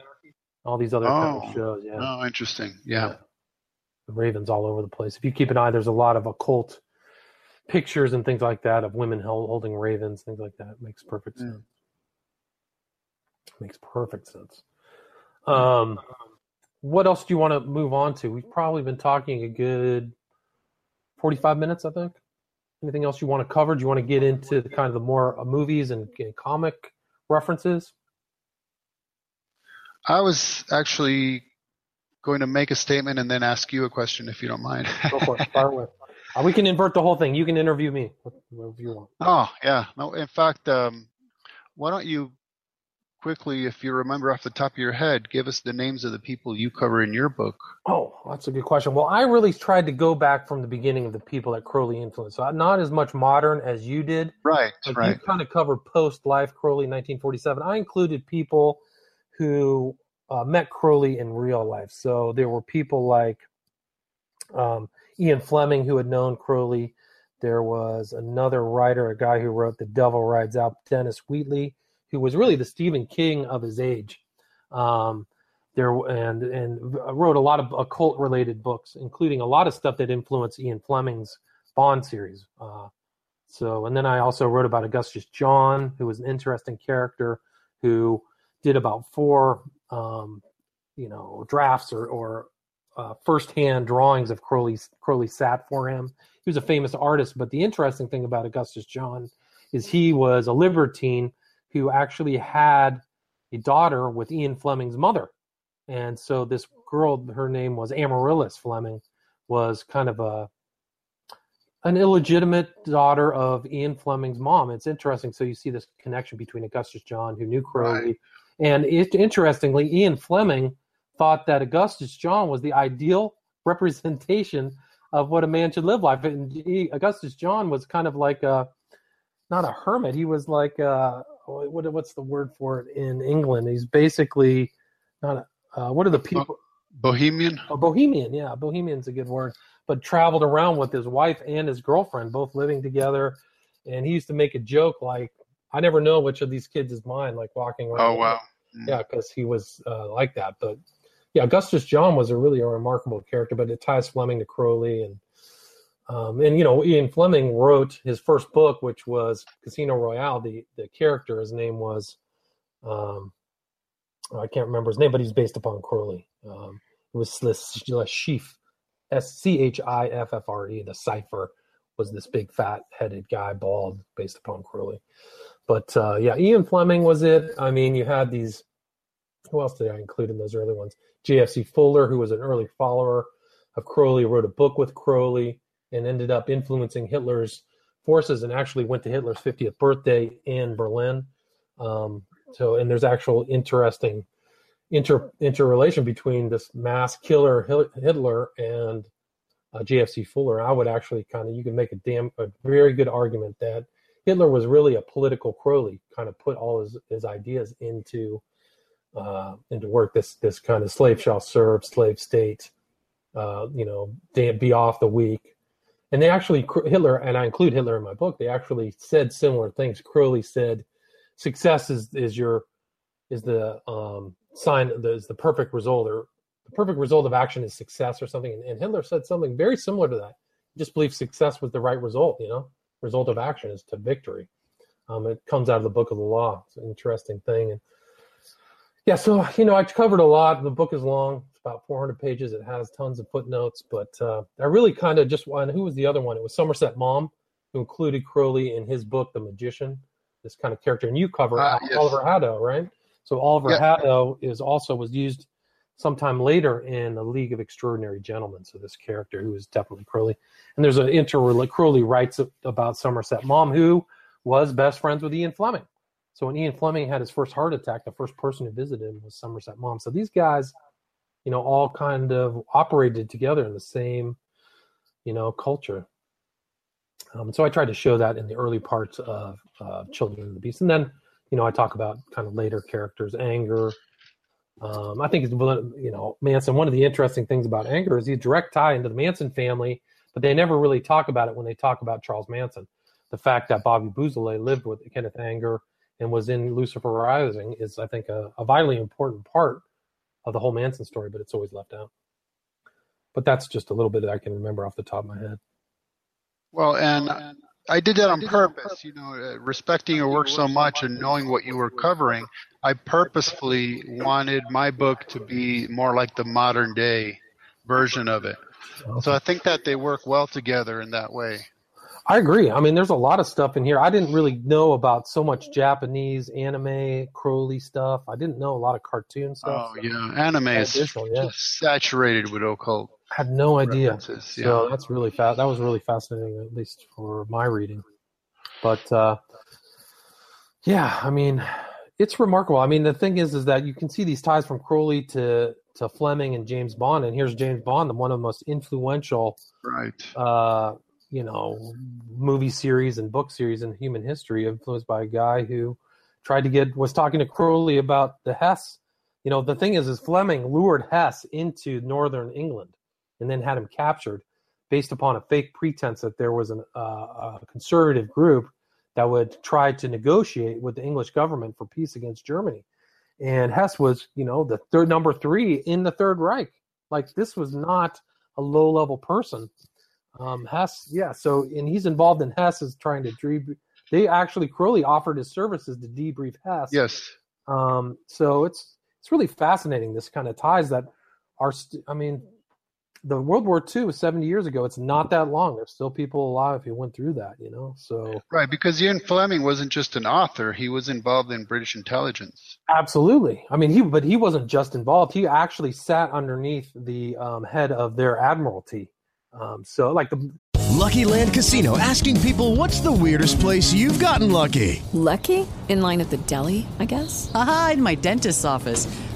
all these other kind Oh, of shows. Yeah, oh, interesting. Yeah. the ravens all over the place. If you keep an eye, there's a lot of occult pictures and things like that of women held, holding ravens, things like that. Makes perfect sense. Makes perfect sense. Um, what else do you want to move on to? We've probably been talking a good 45 minutes, I think. Anything else you want to cover? Do you want to get into the kind of the more uh, movies and, and comic references? I was actually going to make a statement and then ask you a question, if you don't mind. Go for it. Fire away. Uh, we can invert the whole thing. You can interview me, whatever you want. Oh, yeah. No, in fact, um, why don't you quickly, if you remember off the top of your head, give us the names of the people you cover in your book? Oh, that's a good question. Well, I really tried to go back from the beginning of the people that Crowley influenced. So not as much modern as you did. Right, Like right. You kind of covered post life Crowley 1947. I included people who uh, met Crowley in real life. So there were people like um, Ian Fleming who had known Crowley. There was another writer, a guy who wrote The Devil Rides Out, Dennis Wheatley, who was really the Stephen King of his age. Um, there and and wrote a lot of occult related books, including a lot of stuff that influenced Ian Fleming's Bond series. Uh, so, and then I also wrote about Augustus John, who was an interesting character who did about four, um, you know, drafts or, or uh, firsthand drawings of Crowley's. Crowley sat for him. He was a famous artist, but the interesting thing about Augustus John is he was a libertine who actually had a daughter with Ian Fleming's mother. And so this girl, her name was Amaryllis Fleming, was kind of a an illegitimate daughter of Ian Fleming's mom. It's interesting. So you see this connection between Augustus John, who knew Crowley, and it, interestingly, Ian Fleming thought that Augustus John was the ideal representation of what a man should live life. And he, Augustus John was kind of like a not a hermit. He was like a, what what's the word for it in England? He's basically not a, uh, what are the people? Bohemian. A bohemian, yeah, bohemian's a good word. But traveled around with his wife and his girlfriend, both living together. And he used to make a joke like, "I never know which of these kids is mine." Like walking around. Oh, wow. Yeah, because he was uh, like that. But yeah, Augustus John was a really a remarkable character. But it ties Fleming to Crowley and um, and you know, Ian Fleming wrote his first book, which was Casino Royale. The the character, his name was, um, I can't remember his name, but he's based upon Crowley. Um, it was Sheaf, S C H I F F R E. The cipher was this big fat headed guy, bald, based upon Crowley. But uh, yeah, Ian Fleming was it. I mean, you had these. Who else did I include in those early ones? J.F.C. Fuller, who was an early follower of Crowley, wrote a book with Crowley and ended up influencing Hitler's forces and actually went to Hitler's 50th birthday in Berlin. Um, so, and there's actual interesting inter interrelation between this mass killer Hitler and uh, JFC Fuller. I would actually kind of you can make a damn a very good argument that Hitler was really a political Crowley, kind of put all his, his ideas into uh, into work. This this kind of slave shall serve, slave state, uh, you know, be off the weak. And they actually Hitler and I include Hitler in my book. They actually said similar things. Crowley said, "Success is is your is the um, sign is the perfect result or the perfect result of action is success or something." And, and Hitler said something very similar to that. Just believed success was the right result. You know, result of action is to victory. Um, it comes out of the Book of the Law. It's an interesting thing. And yeah, so you know, I covered a lot. The book is long; it's about 400 pages. It has tons of footnotes, but uh, I really kind of just one. Who was the other one? It was Somerset Maugham, who included Crowley in his book, The Magician. This kind of character, and you cover Ah, yes. Oliver Haddo, right? So Oliver. Haddo is also was used sometime later in the League of Extraordinary Gentlemen. So this character who is definitely Crowley, and there's an inter Crowley writes about Somerset Maugham who was best friends with Ian Fleming. So when Ian Fleming had his first heart attack, the first person who visited him was Somerset Maugham. So these guys, you know, all kind of operated together in the same, you know, culture. Um, so I tried to show that in the early parts of uh, Children of the Beast, and then you know I talk about kind of later characters, Anger. Um, I think it's you know Manson. One of the interesting things about Anger is a direct tie into the Manson family, but they never really talk about it when they talk about Charles Manson. The fact that Bobby Beausoleil lived with Kenneth Anger and was in Lucifer Rising is, I think, a, a vitally important part of the whole Manson story, but it's always left out. But that's just a little bit that I can remember off the top of my head. Well, and I did that on purpose, you know, uh, respecting your work so much and knowing what you were covering. I purposefully wanted my book to be more like the modern day version of it. So I think that they work well together in that way. I agree. I mean, there's a lot of stuff in here. I didn't really know about so much Japanese anime, Crowley stuff. I didn't know a lot of cartoon stuff. Oh yeah, anime is Additional, yeah. just saturated with occult. Had no idea. references, So that's really fast. That was really fascinating, at least for my reading. But uh, yeah, I mean, it's remarkable. I mean, the thing is, is that you can see these ties from Crowley to to Fleming and James Bond, and here's James Bond, the one of the most influential, Right. uh, you know, movie series and book series in human history, influenced by a guy who tried to get was talking to Crowley about the Hess. You know, the thing is, is Fleming lured Hess into northern England and then had him captured based upon a fake pretense that there was an, uh, a conservative group that would try to negotiate with the English government for peace against Germany. And Hess was, you know, the third number three in the Third Reich. Like this was not a low level person. Um, Hess, yeah. So, and he's involved in Hess is trying to debrief. They actually Crowley offered his services to debrief Hess. Yes. Um, so it's it's really fascinating. This kind of ties that are. St- I mean, the World War II was 70 years ago. It's not that long. There's still people alive who went through that. You know, so Right, because Ian Fleming wasn't just an author; he was involved in British intelligence. Absolutely. I mean, he but he wasn't just involved. He actually sat underneath the um, head of their admiralty. Um, so, like the Lucky Land Casino asking people what's the weirdest place you've gotten lucky? Lucky? In line at the deli, I guess? Aha, in my dentist's office.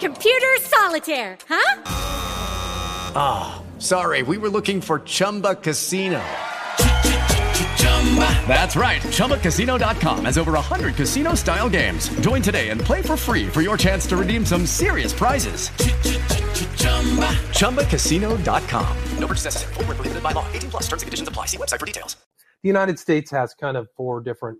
Computer solitaire, huh? Ah, sorry, we were looking for Chumba Casino. That's right, ChumbaCasino.com has over 100 casino style games. Join today and play for free for your chance to redeem some serious prizes. ChumbaCasino.com. No purchase necessary. Void where prohibited by law. 18 plus terms and conditions apply. See website for details. the United States has kind of four different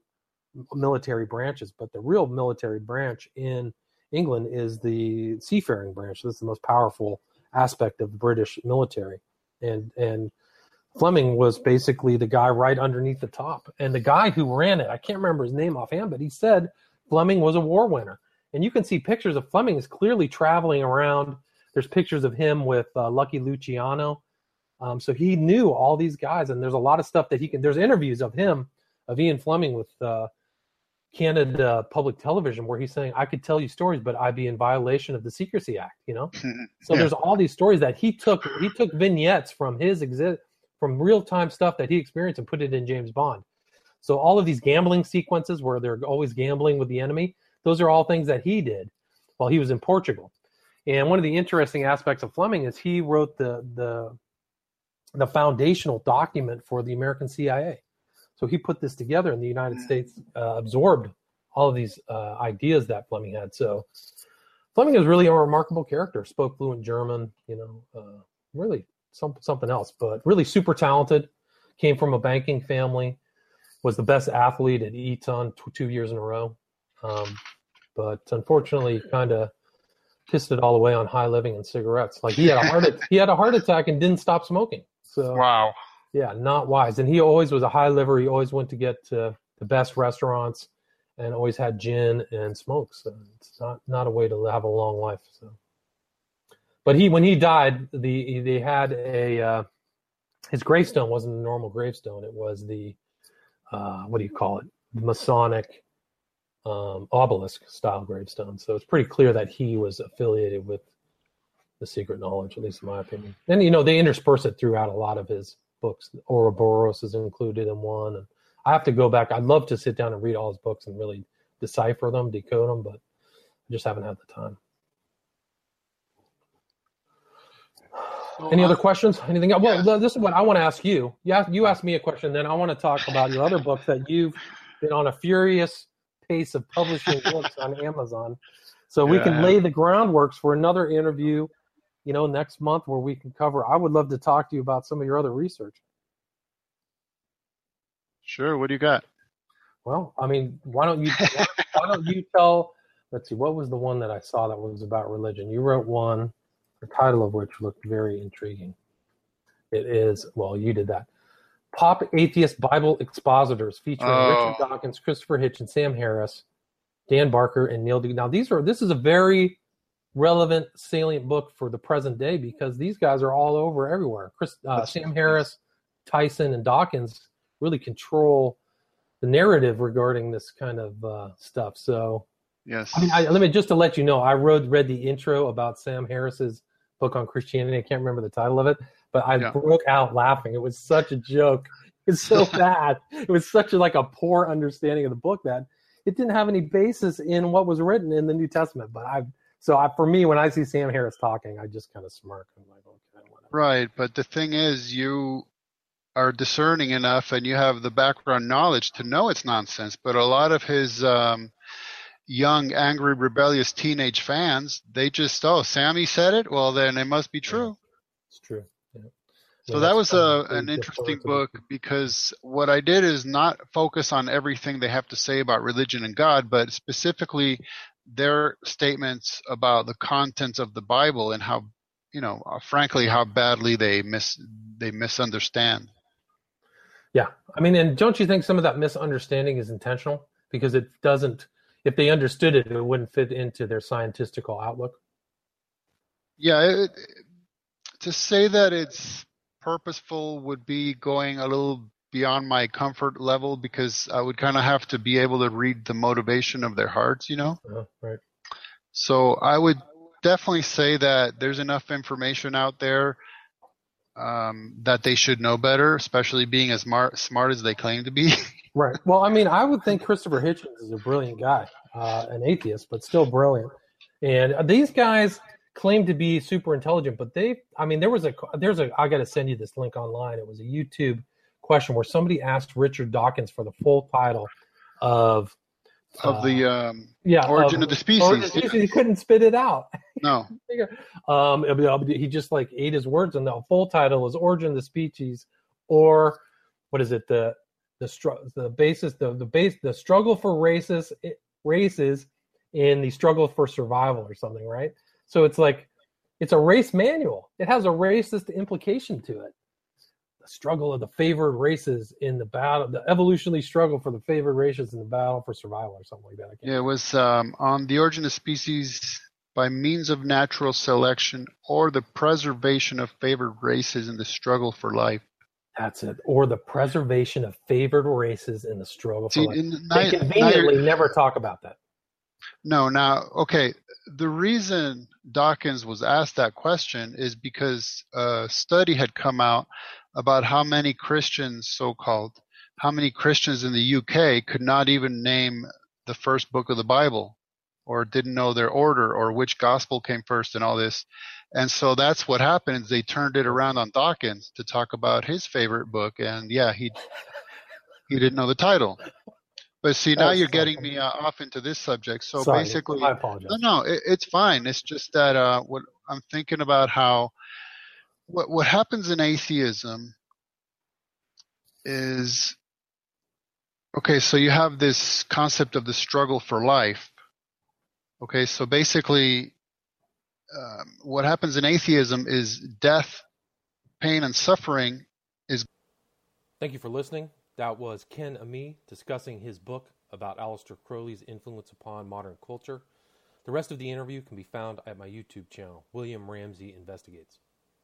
military branches, but the real military branch in England is the seafaring branch. This is the most powerful aspect of the British military, and and Fleming was basically the guy right underneath the top. And the guy who ran it, I can't remember his name offhand, but he said Fleming was a war winner. And you can see pictures of Fleming is clearly traveling around. There's pictures of him with uh, Lucky Luciano. Um, so he knew all these guys, and there's a lot of stuff that he can. There's interviews of him, of Ian Fleming with uh, Canada uh, Public Television, where he's saying, "I could tell you stories, but I'd be in violation of the Secrecy Act." You know, mm-hmm. so Yeah. there's all these stories that he took. He took vignettes from his exist from real time stuff that he experienced and put it in James Bond. So all of these gambling sequences where they're always gambling with the enemy, those are all things that he did while he was in Portugal. And one of the interesting aspects of Fleming is he wrote the the the foundational document for the American CIA. So he put this together, and the United States uh, absorbed all of these uh, ideas that Fleming had. So Fleming is really a remarkable character. Spoke fluent German, you know, uh, really some, something else, but really super talented. Came from a banking family, was the best athlete at Eton t- two years in a row. Um, but unfortunately, kind of pissed it all away on high living and cigarettes. Like he had a heart he had a heart attack and didn't stop smoking. So wow, yeah, not wise. And he always was a high liver. He always went to get uh, the best restaurants and always had gin and smokes. So it's not not a way to have a long life. So, but he when he died, the they had a uh, his gravestone wasn't a normal gravestone. It was the uh, what do you call it? Masonic um, obelisk style gravestone. So it's pretty clear that he was affiliated with the secret knowledge, at least in my opinion. And you know they intersperse it throughout a lot of his books. Ouroboros is included in one, and I have to go back. I'd love to sit down and read all his books and really decipher them, decode them, but I just haven't had the time. Any other questions? Anything? Else? Well, this is what I want to ask you. Yeah, you asked me a question, then I want to talk about your other book that you've been on a furious pace of publishing books on Amazon. So we can lay the groundworks for another interview, you know, next month where we can cover. I would love to talk to you about some of your other research. Sure. What do you got? Well, I mean, why don't you why don't you tell? Let's see, what was the one that I saw that was about religion? You wrote one, the title of which looked very intriguing. It is well, you did that. Pop Atheist Bible Expositors featuring Oh. Richard Dawkins, Christopher Hitch, and Sam Harris, Dan Barker, and Neil. De- now these are this is a very relevant, salient book for the present day because these guys are all over everywhere. Chris, uh, Sam Harris, Tyson, and Dawkins really control the narrative regarding this kind of uh, stuff. So, yes, I mean, I, let me just to let you know, I wrote read the intro about Sam Harris's book on Christianity. I can't remember the title of it, but I Yeah. broke out laughing. It was such a joke. It's so bad. It was such a, like a poor understanding of the book that it didn't have any basis in what was written in the New Testament. But I, so I, for me, when I see Sam Harris talking, I just kind of smirk. I'm like, okay, whatever. Right, but the thing is, you are discerning enough, and you have the background knowledge to know it's nonsense. But a lot of his um, young, angry, rebellious teenage fans, they just, oh, Sammy said it. Well, then it must be true. It's true. Yeah. So Yeah, that was a, an interesting book because what I did is not focus on everything they have to say about religion and God, but specifically their statements about the contents of the Bible and how, you know, uh, frankly, how badly they mis they misunderstand. Yeah, I mean, and don't you think some of that misunderstanding is intentional because it doesn't? If they understood it, it wouldn't fit into their scientistical outlook. Yeah, it, to say that it's purposeful would be going a little beyond my comfort level because I would kind of have to be able to read the motivation of their hearts, you know? Uh, right. So I would definitely say that there's enough information out there um, that they should know better, especially being as smart, smart as they claim to be. Right. Well, I mean, I would think Christopher Hitchens is a brilliant guy, uh, an atheist, but still brilliant. And these guys claim to be super intelligent, but they, I mean, there was a, there's a, I got to send you this link online. It was a YouTube question where somebody asked Richard Dawkins for the full title of, of the um, yeah, origin of the species. Of. He couldn't spit it out. No. Um, he just like ate his words, and the full title is "Origin of the Species," or what is it? The the str- the basis the the base the struggle for races races in the struggle for survival or something, right? So it's like it's a race manual. It has a racist implication to it. Struggle of the favored races in the battle, the evolutionary struggle for the favored races in the battle for survival, or something like that. Yeah, it was um, on the origin of species by means of natural selection or the preservation of favored races in the struggle for life. That's it. Or the preservation of favored races in the struggle See, for life. They conveniently never talk about that. No, now, okay. The reason Dawkins was asked that question is because a study had come out about how many Christians, so called, how many Christians in the UK could not even name the first book of the Bible or didn't know their order or which gospel came first and all this. And so that's what happened is they turned it around on Dawkins to talk about his favorite book and yeah, he he didn't know the title. But see, now you're getting me uh, off into this subject. So Sorry, basically, I apologize. no, no, it, it's fine. It's just that uh, what I'm thinking about how what what happens in atheism is okay. So you have this concept of the struggle for life. Okay, so basically, um, what happens in atheism is death, pain, and suffering is. Thank you for listening. That was Ken Ammi discussing his book about Aleister Crowley's influence upon modern culture. The rest of the interview can be found at my YouTube channel, William Ramsey Investigates.